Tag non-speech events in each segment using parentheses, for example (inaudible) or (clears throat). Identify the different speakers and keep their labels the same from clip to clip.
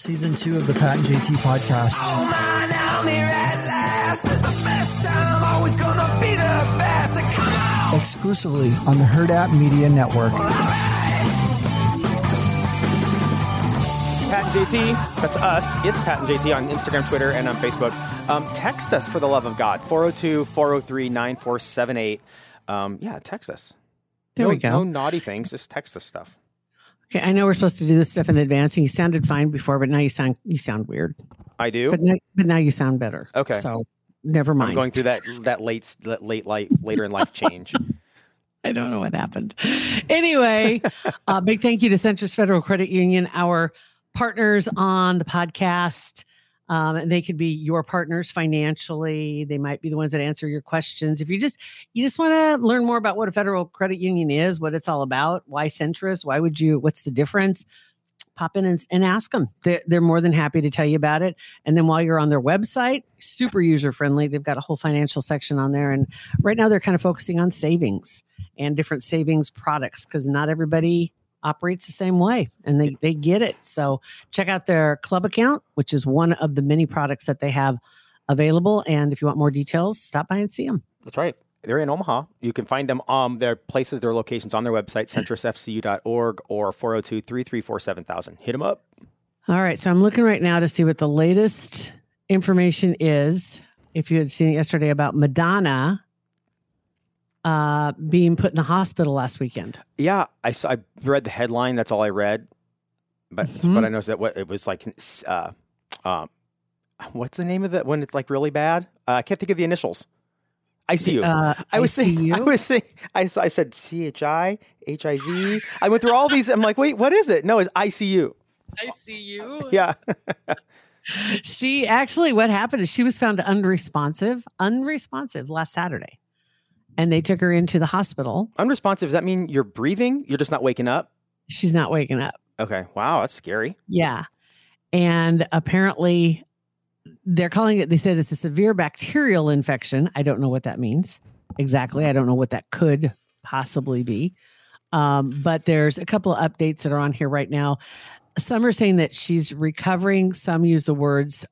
Speaker 1: season two of the Pat and JT podcast.
Speaker 2: Oh man, I'm here at last. The best time, always gonna be the best. Come on!
Speaker 1: Exclusively on the Hurrdat Media Network.
Speaker 3: Pat and JT, that's us. It's Pat and JT on Instagram, Twitter, and on Facebook. Um, text us for the love of God, 402 403 9478. Um, Yeah, text us.
Speaker 4: There
Speaker 3: no,
Speaker 4: we go.
Speaker 3: No naughty things, just text us stuff.
Speaker 4: Okay, I know we're supposed to do this stuff in advance, and you sounded fine before, but now you sound you sound weird.
Speaker 3: I do.
Speaker 4: But now, but now you sound better.
Speaker 3: Okay.
Speaker 4: So never mind.
Speaker 3: I'm going through that that late that late life later in life change. (laughs)
Speaker 4: I don't know what happened. Anyway, uh, big thank you to Centris Federal Credit Union, our partners on the podcast. Um, and they could be your partners financially. They might be the ones that answer your questions. If you just you just want to learn more about what a federal credit union is, what it's all about, why Centris, why would you, what's the difference? Pop in and, and ask them. They're, they're more than happy to tell you about it. And then while you're on their website, super user friendly. They've got a whole financial section on there. And right now they're kind of focusing on savings and different savings products because not everybody operates the same way and they, they get it. So check out their club account, which is one of the many products that they have available. And if you want more details, stop by and see them.
Speaker 3: That's right. They're in Omaha. You can find them um their places, their locations on their website, centrisfcu.org or 402 334 7000. Hit them up.
Speaker 4: All right. So I'm looking right now to see what the latest information is. If you had seen it yesterday about Madonna uh, being put in the hospital last weekend.
Speaker 3: Yeah, I saw, I read the headline. That's all I read. But
Speaker 4: Mhm.
Speaker 3: but I noticed that what it was like. Uh, um, what's the name of that when it's like really bad? Uh, I can't think of the initials. i ICU.
Speaker 4: Uh,
Speaker 3: I was saying. (laughs) I was saying. I, I said CHI, HIV. I went through all these. I'm like, wait, what is it? No, it's ICU.
Speaker 4: I see you.
Speaker 3: Yeah. (laughs)
Speaker 4: She actually, what happened is she was found unresponsive, unresponsive last Saturday. And they took her into the hospital.
Speaker 3: Unresponsive. Does that mean you're breathing? You're just not waking up?
Speaker 4: She's not waking up.
Speaker 3: Okay. Wow, that's scary.
Speaker 4: Yeah. And apparently, they're calling it, they said it's a severe bacterial infection. I don't know what that means exactly. I don't know what that could possibly be. Um, but there's a couple of updates that are on here right now. Some are saying that she's recovering. Some use the words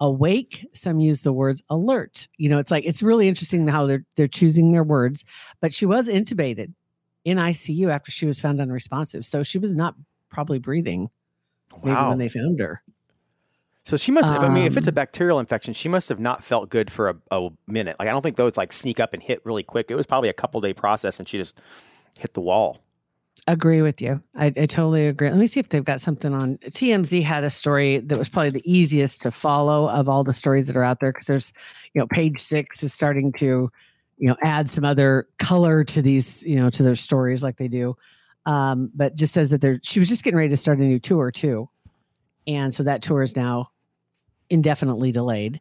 Speaker 4: awake. Some use the words alert. You know, it's like it's really interesting how they're they're choosing their words. But she was intubated in ICU after she was found unresponsive. So she was not probably breathing maybe
Speaker 3: Wow.
Speaker 4: when they found her.
Speaker 3: So she must have, I mean, if it's a
Speaker 4: Um,
Speaker 3: bacterial infection, she must have not felt good for a, a minute. Like, I don't think those like sneak up and hit really quick. It was probably a couple day process and she just hit the wall.
Speaker 4: Agree with you. I, I totally agree. Let me see if they've got something on. TMZ had a story that was probably the easiest to follow of all the stories that are out there because there's, you know, page six is starting to, you know, add some other color to these, you know, to their stories like they do. Um, but just says that they're, she was just getting ready to start a new tour too. And so that tour is now indefinitely delayed.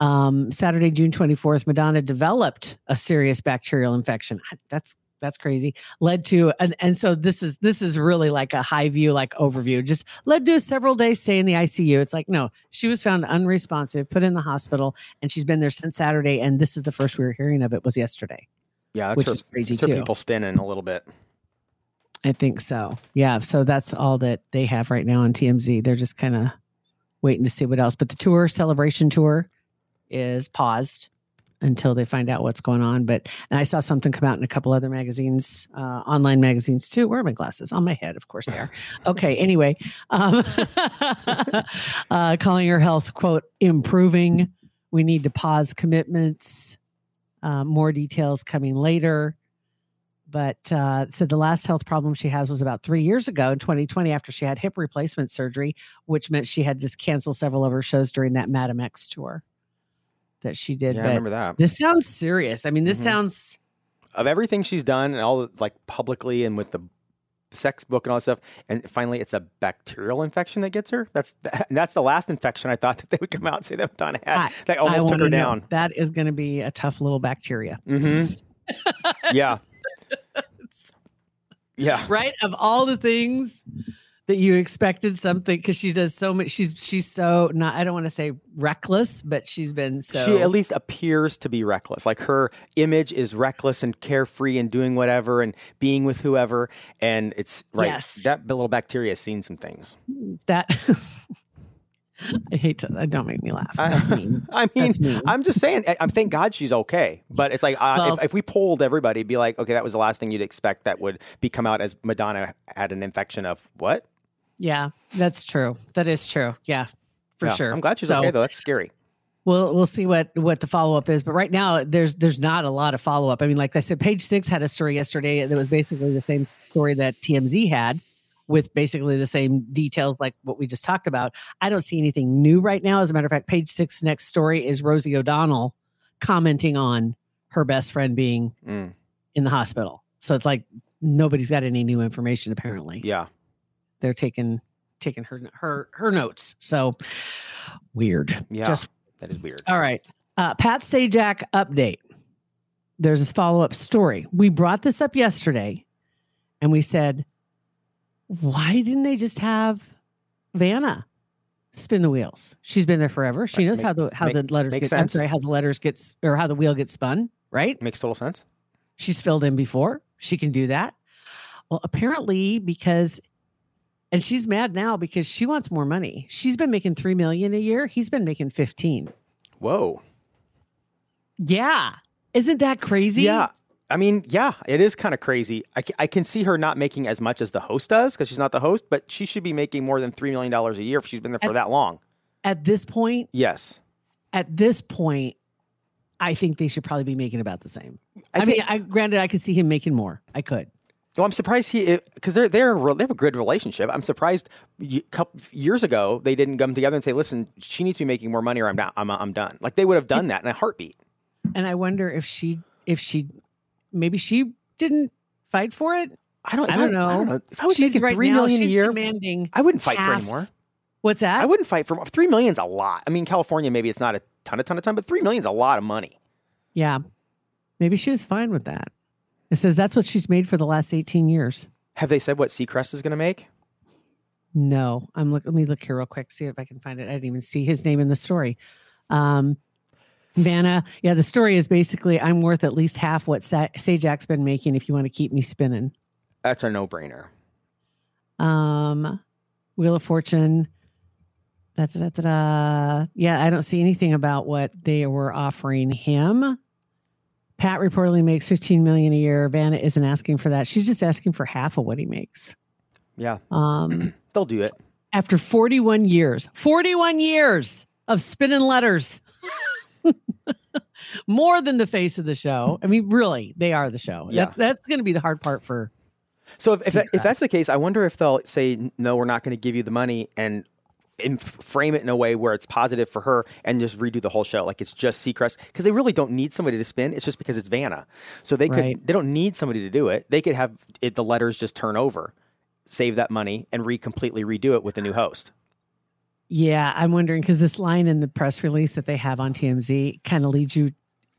Speaker 4: Um, Saturday, June 24th, Madonna developed a serious bacterial infection. That's that's crazy. Led to and and so this is this is really like a high view, like overview. Just led to a several days stay in the ICU. It's like no, she was found unresponsive, put in the hospital, and she's been there since Saturday. And this is the first we were hearing of it was yesterday.
Speaker 3: Yeah, that's
Speaker 4: Which
Speaker 3: her,
Speaker 4: is crazy, too.
Speaker 3: people spinning a little bit.
Speaker 4: I think so. Yeah. So that's all that they have right now on TMZ. They're just kind of waiting to see what else. But the tour, celebration tour, is paused until they find out what's going on. But and I saw something come out in a couple other magazines, uh, online magazines too. Where are my glasses? On my head, of course they are. (laughs) Okay. Anyway, um, (laughs) uh, calling her health quote improving. We need to pause commitments. Uh, more details coming later but uh, said the last health problem she has was about three years ago in 2020 after she had hip replacement surgery, which meant she had to cancel several of her shows during that Madame X tour that she did.
Speaker 3: Yeah, I remember that.
Speaker 4: This sounds serious. I mean, this
Speaker 3: Mhm.
Speaker 4: sounds
Speaker 3: Of everything she's done and all like publicly and with the sex book and all that stuff, and finally it's a bacterial infection that gets her. That's (laughs) that's the last infection I thought (laughs) that they would come out and say that Madonna had.
Speaker 4: I-
Speaker 3: that almost took her
Speaker 4: know.
Speaker 3: down.
Speaker 4: That is going to be a tough little bacteria,
Speaker 3: Mm-hmm. (laughs) yeah. Yeah.
Speaker 4: right? Of all the things that you expected something because she does so much. She's she's so not. I don't want to say reckless, but she's been so.
Speaker 3: She at least appears to be reckless. Like her image is reckless and carefree and doing whatever and being with whoever. And it's right.
Speaker 4: Yes.
Speaker 3: That little bacteria has seen some things.
Speaker 4: that (laughs) I hate to. uh, Don't make me laugh. (laughs) That's mean.
Speaker 3: I mean,
Speaker 4: That's mean.
Speaker 3: I'm just saying. I'm thank God she's okay. But it's like uh,
Speaker 4: Well-
Speaker 3: if, if we polled everybody, be like, okay, that was the last thing you'd expect that would be come out as Madonna had an infection of what?
Speaker 4: Yeah, that's true. That is true. Yeah, for
Speaker 3: Yeah,
Speaker 4: sure.
Speaker 3: I'm glad she's
Speaker 4: So,
Speaker 3: okay though. That's scary.
Speaker 4: We'll we'll see what what the follow up is, but right now there's there's not a lot of follow up. I mean, like I said, Page Six had a story yesterday that was basically the same story that TMZ had, with basically the same details like what we just talked about. I don't see anything new right now. As a matter of fact, Page Six next story is Rosie O'Donnell commenting on her best friend being
Speaker 3: Mm,
Speaker 4: in the hospital. So it's like nobody's got any new information. Apparently,
Speaker 3: yeah.
Speaker 4: They're taking taking her her her notes. So weird.
Speaker 3: Yeah.
Speaker 4: Just
Speaker 3: That is weird.
Speaker 4: all right. Uh, Pat Sajak update. There's this follow up story. We brought this up yesterday and we said, why didn't they just have Vanna spin the wheels? She's been there forever. She knows
Speaker 3: Make-
Speaker 4: how the how
Speaker 3: make-
Speaker 4: the letters get I'm
Speaker 3: sense.
Speaker 4: sorry, how the letters gets or how the wheel gets spun, right?
Speaker 3: Makes total sense.
Speaker 4: She's filled in before. She can do that. Well, apparently because and she's mad now because she wants more money. She's been making 3 million a year. He's been making 15.
Speaker 3: Whoa.
Speaker 4: Yeah. Isn't that crazy?
Speaker 3: Yeah. I mean, yeah, it is kind of crazy. I, I can see her not making as much as the host does because she's not the host, but she should be making more than $3 million a year if she's been there for
Speaker 4: At-
Speaker 3: that long.
Speaker 4: At this point,
Speaker 3: Yes.
Speaker 4: at this point, I think they should probably be making about the same. I,
Speaker 3: think-
Speaker 4: mean, I granted I could see him making more. I could.
Speaker 3: Well, I'm surprised he because they're they're they have a good relationship. I'm surprised a couple years ago they didn't come together and say, "Listen, she needs to be making more money, or I'm not. I'm I'm done." Like they would have done that in a heartbeat.
Speaker 4: And I wonder if she if she maybe she didn't fight for it.
Speaker 3: I don't.
Speaker 4: I
Speaker 3: if
Speaker 4: don't know.
Speaker 3: If I was
Speaker 4: She's
Speaker 3: making
Speaker 4: right
Speaker 3: three
Speaker 4: now,
Speaker 3: million a year, I wouldn't fight for anymore.
Speaker 4: What's that?
Speaker 3: I wouldn't fight for three million's a lot. I mean, California maybe it's not a ton, a ton of ton, but three million's a lot of money.
Speaker 4: Yeah. Maybe she was fine with that. It says that's what she's made for the last 18 years.
Speaker 3: Have they said what Seacrest is going to make?
Speaker 4: No, I'm look. Let me look here real quick. See if I can find it. I didn't even see his name in the story. Um, Vanna. Yeah, the story is basically I'm worth at least half what Sa- Sajak's been making. If you want to keep me spinning.
Speaker 3: That's a no brainer.
Speaker 4: Um, Wheel of Fortune. Da, da, da, da. Yeah, I don't see anything about what they were offering him. Pat reportedly makes 15 million a year. Vanna isn't asking for that. She's just asking for half of what he makes.
Speaker 3: Yeah,
Speaker 4: Um, (clears throat)
Speaker 3: they'll do it.
Speaker 4: after 41 years, 41 years of spinning letters. (laughs) More than the face of the show. I mean, really, they are the show.
Speaker 3: Yeah.
Speaker 4: That's that's going to be the hard part for
Speaker 3: So if if, that, if that's the case, I wonder if they'll say no, we're not going to give you the money and. And frame it in a way where it's positive for her, and just redo the whole show like it's just Seacrest because they really don't need somebody to spin. It's just because it's Vanna, so they could
Speaker 4: Right.
Speaker 3: they don't need somebody to do it. They could have it, the letters just turn over, save that money, and re completely redo it with the new host.
Speaker 4: Yeah, I'm wondering because this line in the press release that they have on TMZ kind of leads you.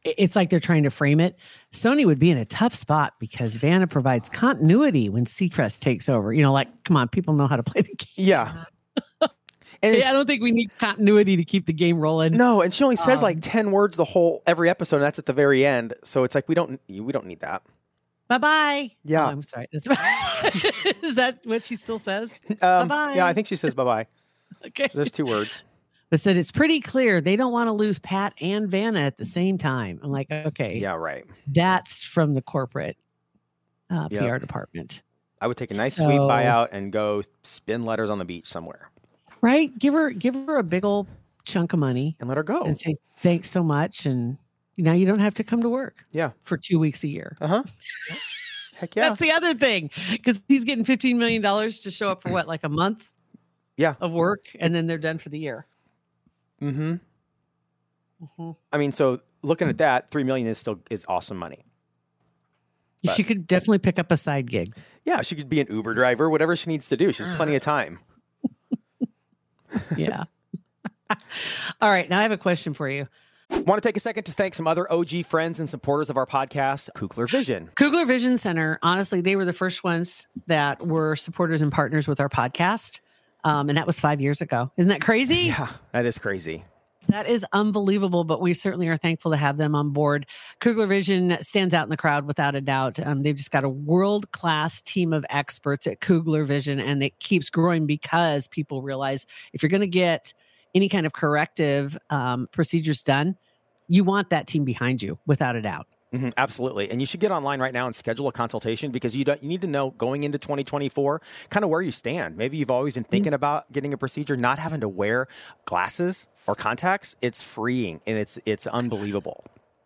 Speaker 4: It's like they're trying to frame it. Sony would be in a tough spot because Vanna provides continuity when Seacrest takes over. You know, like, come on, people know how to play the (laughs) game.
Speaker 3: Yeah, and
Speaker 4: I don't think we need continuity to keep the game rolling.
Speaker 3: No, and she only says
Speaker 4: Um,
Speaker 3: like ten words the whole every episode, and that's at the very end. So it's like we don't we don't need that.
Speaker 4: Bye bye.
Speaker 3: Yeah.
Speaker 4: Oh, I'm sorry. (laughs) Is that what she still says?
Speaker 3: Um,
Speaker 4: Bye-bye.
Speaker 3: Yeah, I think she says bye bye. (laughs)
Speaker 4: Okay.
Speaker 3: There's two words.
Speaker 4: But said it's pretty clear they don't want to lose Pat and Vanna at the same time. I'm like, okay,
Speaker 3: Yeah, right.
Speaker 4: that's from the corporate uh,
Speaker 3: Yep.
Speaker 4: PR department.
Speaker 3: I would take a nice sweet buyout and go spin letters on the beach somewhere
Speaker 4: right? Give her give her a big old chunk of money
Speaker 3: and let her go.
Speaker 4: and say thanks so much, and now you don't have to come to work
Speaker 3: Yeah.
Speaker 4: for two weeks a year.
Speaker 3: Uh huh. Heck yeah.
Speaker 4: That's the other thing because he's getting fifteen million dollars to show up for what, like a month? (clears throat)
Speaker 3: Yeah.
Speaker 4: of work, and then they're done for the year.
Speaker 3: mm-hmm.
Speaker 4: Mhm.
Speaker 3: I mean, so looking at that, three million is still is awesome money. But-
Speaker 4: She could definitely pick up a side gig.
Speaker 3: Yeah, she could be an Uber driver, whatever she needs to do. She's plenty of time.
Speaker 4: Yeah. (laughs) All right, now I have a question for you.
Speaker 3: Want to take a second to thank some other OG friends and supporters of our podcast, Kugler Vision.
Speaker 4: Kugler Vision Center, honestly, they were the first ones that were supporters and partners with our podcast. Um, and that was five years ago. Isn't that crazy?
Speaker 3: Yeah, that is crazy.
Speaker 4: That is unbelievable, but we certainly are thankful to have them on board. Kugler Vision stands out in the crowd without a doubt. Um, they've just got a world class team of experts at Kugler Vision, and it keeps growing because people realize if you're going to get any kind of corrective um, procedures done, you want that team behind you without a doubt.
Speaker 3: Mhm, absolutely, and you should get online right now and schedule a consultation because you don't, you need to know going into 2024 kind of where you stand. Maybe you've always been thinking about getting a procedure, not having to wear glasses or contacts. It's freeing and it's it's unbelievable.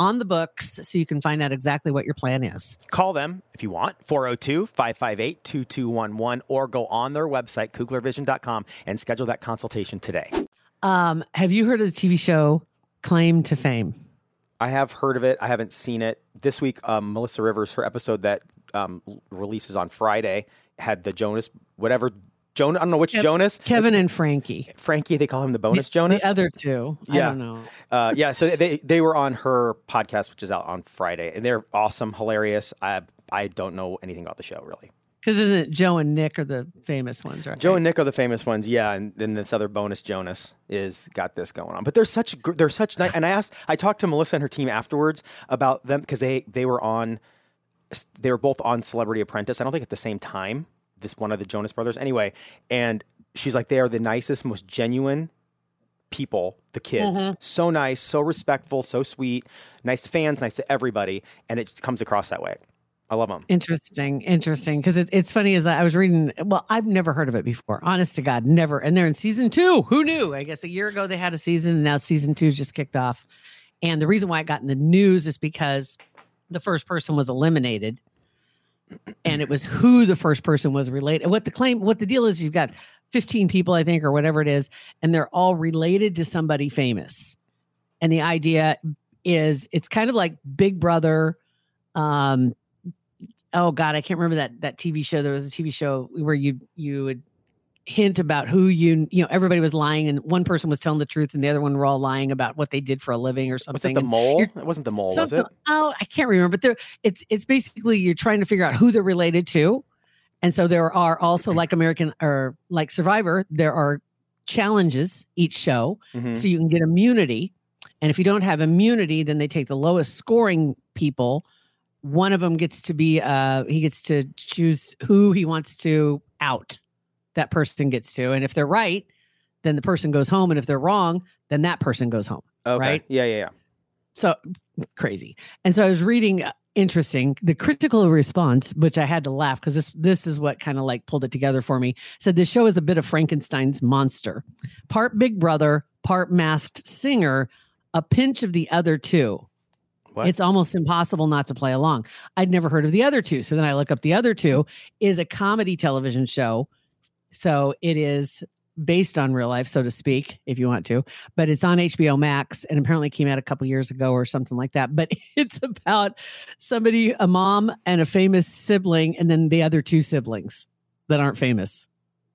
Speaker 4: on the books so you can find out exactly what your plan is.
Speaker 3: Call them if you want, 402 558 2211, or go on their website, kuglervision.com, and schedule that consultation today.
Speaker 4: Um, have you heard of the TV show Claim to Fame?
Speaker 3: I have heard of it. I haven't seen it. This week, um, Melissa Rivers, her episode that um, releases on Friday, had the Jonas, whatever, Jonas, I don't know which
Speaker 4: Kev-
Speaker 3: Jonas.
Speaker 4: Kevin and Frankie.
Speaker 3: Frankie, they call him the bonus
Speaker 4: The-
Speaker 3: Jonas.
Speaker 4: The other two. I
Speaker 3: Yeah.
Speaker 4: don't know.
Speaker 3: uh, yeah, so they they were on her podcast, which is out on Friday, and they're awesome, hilarious. I I don't know anything about the show really.
Speaker 4: Because isn't it Joe and Nick are the famous ones, right?
Speaker 3: Joe and Nick are the famous ones, yeah, and then this other bonus Jonas is got this going on. But they're such they're such nice. And I asked, I talked to Melissa and her team afterwards about them because they they were on, they were both on Celebrity Apprentice. I don't think at the same time. This one of the Jonas brothers, anyway. And she's like, they are the nicest, most genuine people. The kids, mm-hmm. so nice, so respectful, so sweet, nice to fans, nice to everybody, and it just comes across that way. I love them.
Speaker 4: Interesting, interesting. Because it's it's funny as I was reading. Well, I've never heard of it before. Honest to God, never. And they're in season two. Who knew? I guess a year ago they had a season, and now season two's just kicked off. And the reason why it got in the news is because the first person was eliminated, and it was who the first person was related. What the claim, what the deal is, you've got fifteen people, I think, or whatever it is, and they're all related to somebody famous. And the idea is, it's kind of like Big Brother. Um, oh god i can't remember that that tv show there was a tv show where you you would hint about who you you know everybody was lying and one person was telling the truth and the other one were all lying about what they did for a living or something.
Speaker 3: Was it the mole? It wasn't the mole, was it?
Speaker 4: oh i can't remember but there it's it's basically you're trying to figure out who they're related to and so there are also like american or like survivor there are challenges each show
Speaker 3: Mhm.
Speaker 4: so you can get immunity. And if you don't have immunity, then they take the lowest scoring people. One of them gets to be uh he gets to choose who he wants to out. That person gets to. And if they're right, then the person goes home. And if they're wrong, then that person goes home.
Speaker 3: Okay.
Speaker 4: right?
Speaker 3: Yeah, yeah, yeah.
Speaker 4: So crazy. And so I was reading uh, interesting the critical response, which I had to laugh because this this is what kind of like pulled it together for me. Said this show is a bit of Frankenstein's monster, part Big Brother, part masked singer, a pinch of the other two.
Speaker 3: What?
Speaker 4: It's almost impossible not to play along. I'd never heard of the other two, so then I look up the other two is a comedy television show. So it is based on real life, so to speak, if you want to, but it's on HBO Max and apparently came out a couple years ago or something like that. But (laughs) it's about somebody, a mom and a famous sibling, and then the other two siblings that aren't famous,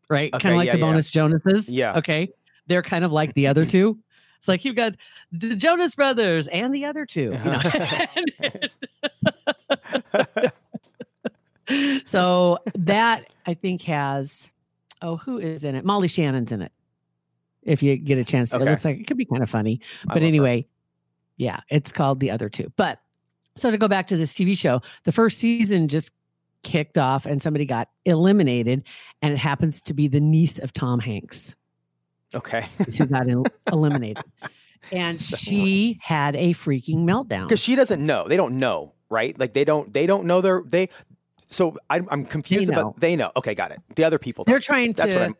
Speaker 4: right?
Speaker 3: Okay,
Speaker 4: kind of like
Speaker 3: yeah,
Speaker 4: the
Speaker 3: yeah.
Speaker 4: bonus Jonases.
Speaker 3: Yeah.
Speaker 4: Okay. They're kind of like the other two. It's like you've got the Jonas Brothers and the other two. You know? (laughs) (laughs) so that I think has oh, who is in it? Molly Shannon's in it. If you get a chance to,
Speaker 3: Okay.
Speaker 4: it looks like it could be kind of funny. But
Speaker 3: love her.
Speaker 4: anyway, yeah, it's called the other two. But so to go back to this TV show, the first season just kicked off and somebody got eliminated, and it happens to be the niece of Tom Hanks
Speaker 3: Okay.
Speaker 4: who got el- (laughs) eliminated. And
Speaker 3: So-
Speaker 4: she had a freaking meltdown.
Speaker 3: Because she doesn't know. They don't know, right? Like they don't. They don't know their. They. So I'm, I'm confused
Speaker 4: know.
Speaker 3: about. They know. Okay, got it. The other people.
Speaker 4: They're trying
Speaker 3: That's what
Speaker 4: to
Speaker 3: I'm.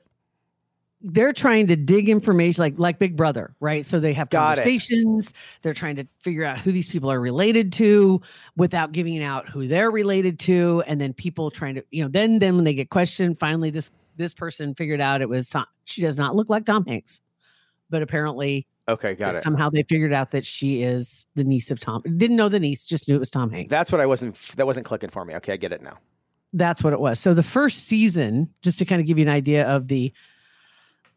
Speaker 4: they're trying to dig information like like Big Brother, right? So they have
Speaker 3: Got it.
Speaker 4: conversations. They're trying to figure out who these people are related to without giving out who they're related to, and then people trying to, you know, then then when they get questioned, finally this this person figured out it was Tom. She does not look like Tom Hanks, but apparently
Speaker 3: Okay, got it.
Speaker 4: somehow they figured out that she is the niece of Tom. Didn't know the niece, just knew it was Tom Hanks.
Speaker 3: That's what I wasn't. That wasn't clicking for me. Okay, I get it now.
Speaker 4: that's what it was. So the first season, just to kind of give you an idea of the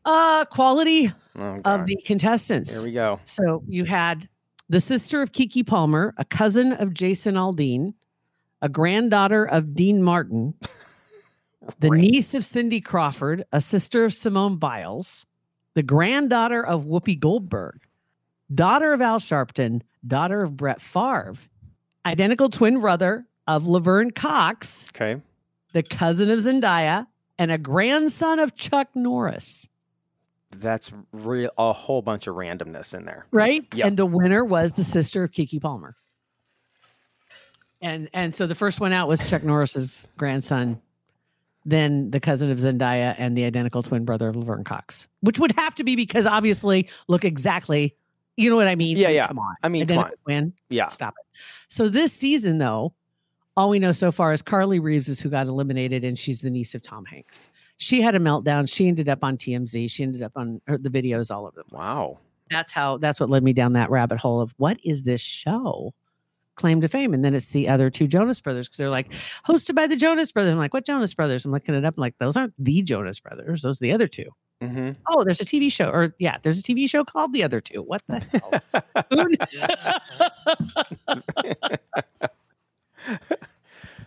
Speaker 4: uh quality
Speaker 3: Oh,
Speaker 4: of the contestants.
Speaker 3: Here we go.
Speaker 4: So you had the sister of Keke Palmer, a cousin of Jason Aldean, a granddaughter of Dean Martin, (laughs) the niece of Cindy Crawford, a sister of Simone Biles, the granddaughter of Whoopi Goldberg, daughter of Al Sharpton, daughter of Brett Favre, identical twin brother of Laverne Cox,
Speaker 3: Okay.
Speaker 4: the cousin of Zendaya, and a grandson of Chuck Norris.
Speaker 3: That's real a whole bunch of randomness in there.
Speaker 4: right?
Speaker 3: Yep.
Speaker 4: And the winner was the sister of Keke Palmer. And and so the first one out was Chuck Norris's grandson, then the cousin of Zendaya and the identical twin brother of Laverne Cox, which would have to be because obviously look exactly, you know what I mean?
Speaker 3: Yeah, yeah.
Speaker 4: Come on,
Speaker 3: I mean, come on.
Speaker 4: identical twin.
Speaker 3: Yeah.
Speaker 4: Stop it. So this season, though, all we know so far is Carly Reeves is who got eliminated, and she's the niece of Tom Hanks. She had a meltdown. She ended up on TMZ. She ended up on or the videos all over the place
Speaker 3: Wow.
Speaker 4: that's how that's what led me down that rabbit hole of what is this show claim to fame and then it's the other two jonas brothers because they're like hosted by the jonas brothers. I'm like what jonas brothers? I'm looking it up I'm like those aren't the jonas brothers those are the other two.
Speaker 3: Hmm
Speaker 4: oh there's a tv show or yeah there's a tv show called the other two. What the hell?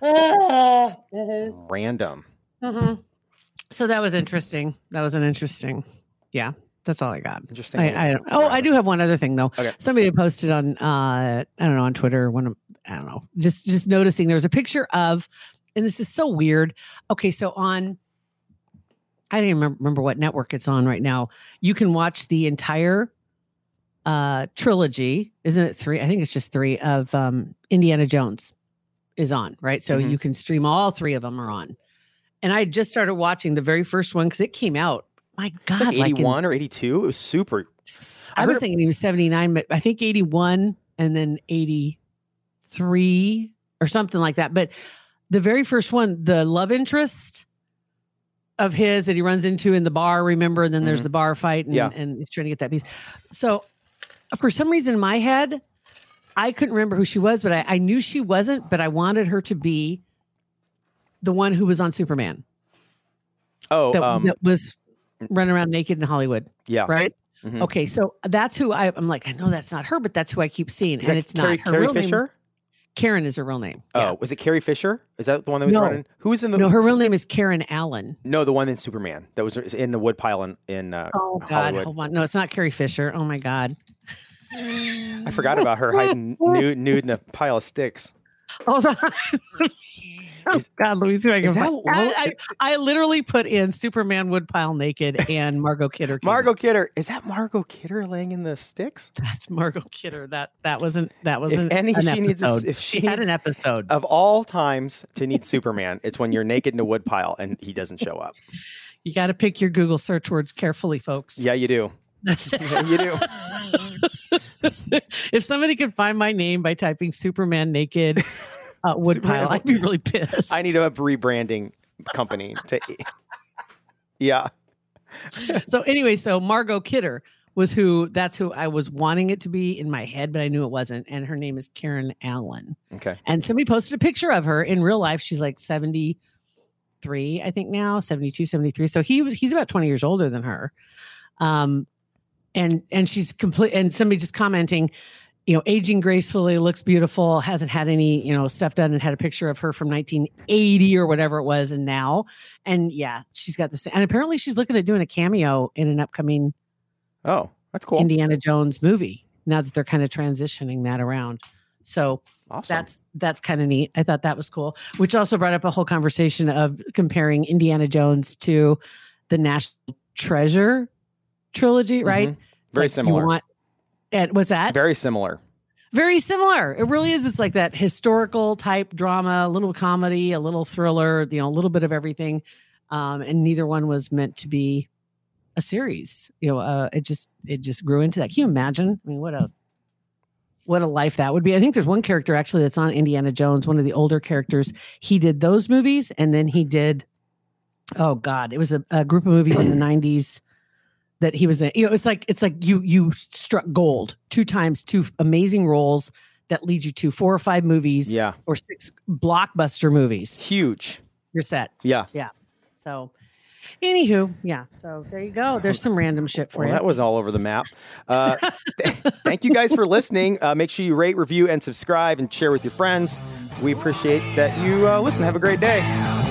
Speaker 4: (laughs)
Speaker 3: Random.
Speaker 4: Mhm. (laughs) so that was interesting. That was an interesting yeah that's all i got
Speaker 3: Interesting.
Speaker 4: I, I don't. Oh, I do have one other thing though.
Speaker 3: Okay.
Speaker 4: Somebody posted on uh I don't know on Twitter one of I don't know just just noticing there was a picture of and this is so weird. Okay, so on I don't even remember, what network it's on right now. You can watch the entire uh trilogy, isn't it three? I think it's just three of um Indiana Jones is on, right? So
Speaker 3: Mhm.
Speaker 4: you can stream all three of them are on. And I just started watching the very first one because it came out. My God,
Speaker 3: like
Speaker 4: like in
Speaker 3: 81 or 82. It was super.
Speaker 4: I
Speaker 3: I
Speaker 4: was thinking he was 79, but I think 81 and then 83 or something like that. But the very first one, the love interest of his that he runs into in the bar, remember? And then there's
Speaker 3: Mhm.
Speaker 4: the bar fight and,
Speaker 3: Yeah.
Speaker 4: and he's trying to get that piece. So for some reason in my head, I couldn't remember who she was, but I, I knew she wasn't, but I wanted her to be the one who was on Superman
Speaker 3: Oh,
Speaker 4: that,
Speaker 3: um,
Speaker 4: that was running around naked in Hollywood,
Speaker 3: yeah.
Speaker 4: right?
Speaker 3: Mhm.
Speaker 4: Okay, so that's who I, I'm like, I know that's not her, but that's who I keep seeing, and it's
Speaker 3: Carrie,
Speaker 4: not her
Speaker 3: Carrie
Speaker 4: real name.
Speaker 3: Fisher.
Speaker 4: Karen is her real name.
Speaker 3: Oh,
Speaker 4: Yeah.
Speaker 3: was it Carrie Fisher? Is that the one that was
Speaker 4: No.
Speaker 3: running? Who was in the?
Speaker 4: no, her real name is Karen Allen.
Speaker 3: No, the one in Superman that was in the woodpile in, in uh,
Speaker 4: Oh God,
Speaker 3: Hollywood.
Speaker 4: hold on. No, it's not Carrie Fisher. Oh my God.
Speaker 3: I forgot about her hiding (laughs) nude, nude in a pile of sticks.
Speaker 4: Hold on. (laughs) oh
Speaker 3: Is-
Speaker 4: God, let me see if I can
Speaker 3: is that
Speaker 4: find.
Speaker 3: Lo-
Speaker 4: I, I, I literally put in Superman Woodpile naked and Margot Kidder. came
Speaker 3: Margot. Kidder. Is that Margot Kidder laying in the sticks?
Speaker 4: That's Margot Kidder. That that wasn't that wasn't
Speaker 3: any,
Speaker 4: an
Speaker 3: she needs. A, if she,
Speaker 4: she had
Speaker 3: needs,
Speaker 4: an episode.
Speaker 3: of all times to need Superman, it's when you're naked in a woodpile and he doesn't show up. (laughs)
Speaker 4: You got to pick your Google search words carefully, folks.
Speaker 3: Yeah, you do. Yeah, you do. (laughs)
Speaker 4: if somebody could find my name by typing Superman naked (laughs) uh, woodpile, I'd be really pissed.
Speaker 3: I need a rebranding company to. (laughs) Yeah.
Speaker 4: so anyway, so Margot Kidder was who. That's who I was wanting it to be in my head, but I knew it wasn't. And her name is Karen Allen.
Speaker 3: Okay.
Speaker 4: And somebody posted a picture of her in real life. She's like seventy three, I think now 72, 73. So he was he's about twenty years older than her. Um, and and she's complete. And somebody just commenting. You know, aging gracefully, looks beautiful, hasn't had any, you know, stuff done and had a picture of her from 1980 or whatever it was. And now, and yeah, she's got the same. And apparently she's looking at doing a cameo in an upcoming
Speaker 3: Oh, that's cool.
Speaker 4: Indiana Jones movie now that they're kind of transitioning that around. So
Speaker 3: awesome.
Speaker 4: that's, that's kind of neat. I thought that was cool, which also brought up a whole conversation of comparing Indiana Jones to the National Treasure trilogy, right?
Speaker 3: Mhm.
Speaker 4: It's
Speaker 3: Very
Speaker 4: like you
Speaker 3: similar.
Speaker 4: want- and what's that?
Speaker 3: Very similar.
Speaker 4: very similar. It really is. It's like that historical type drama, a little comedy, a little thriller, you know, a little bit of everything. Um, and neither one was meant to be a series. You know, uh, it just it just grew into that. Can you imagine? I mean, what a what a life that would be. I think there's one character actually that's on Indiana Jones, one of the older characters. He did those movies, and then he did. Oh God, it was a, a group of movies in the '90s that he was in. You know, it's like it's like you you struck gold two times, two amazing roles that lead you to four or five movies,
Speaker 3: Yeah.
Speaker 4: or six blockbuster movies.
Speaker 3: Huge.
Speaker 4: You're set.
Speaker 3: Yeah. Yeah.
Speaker 4: So, anywho, yeah. So there you go. There's some random shit for
Speaker 3: Well,
Speaker 4: you.
Speaker 3: that was all over the map. Uh, th- thank you guys for listening. Uh, make sure you rate, review, and subscribe and share with your friends. we appreciate that you uh, listen. Have a great day.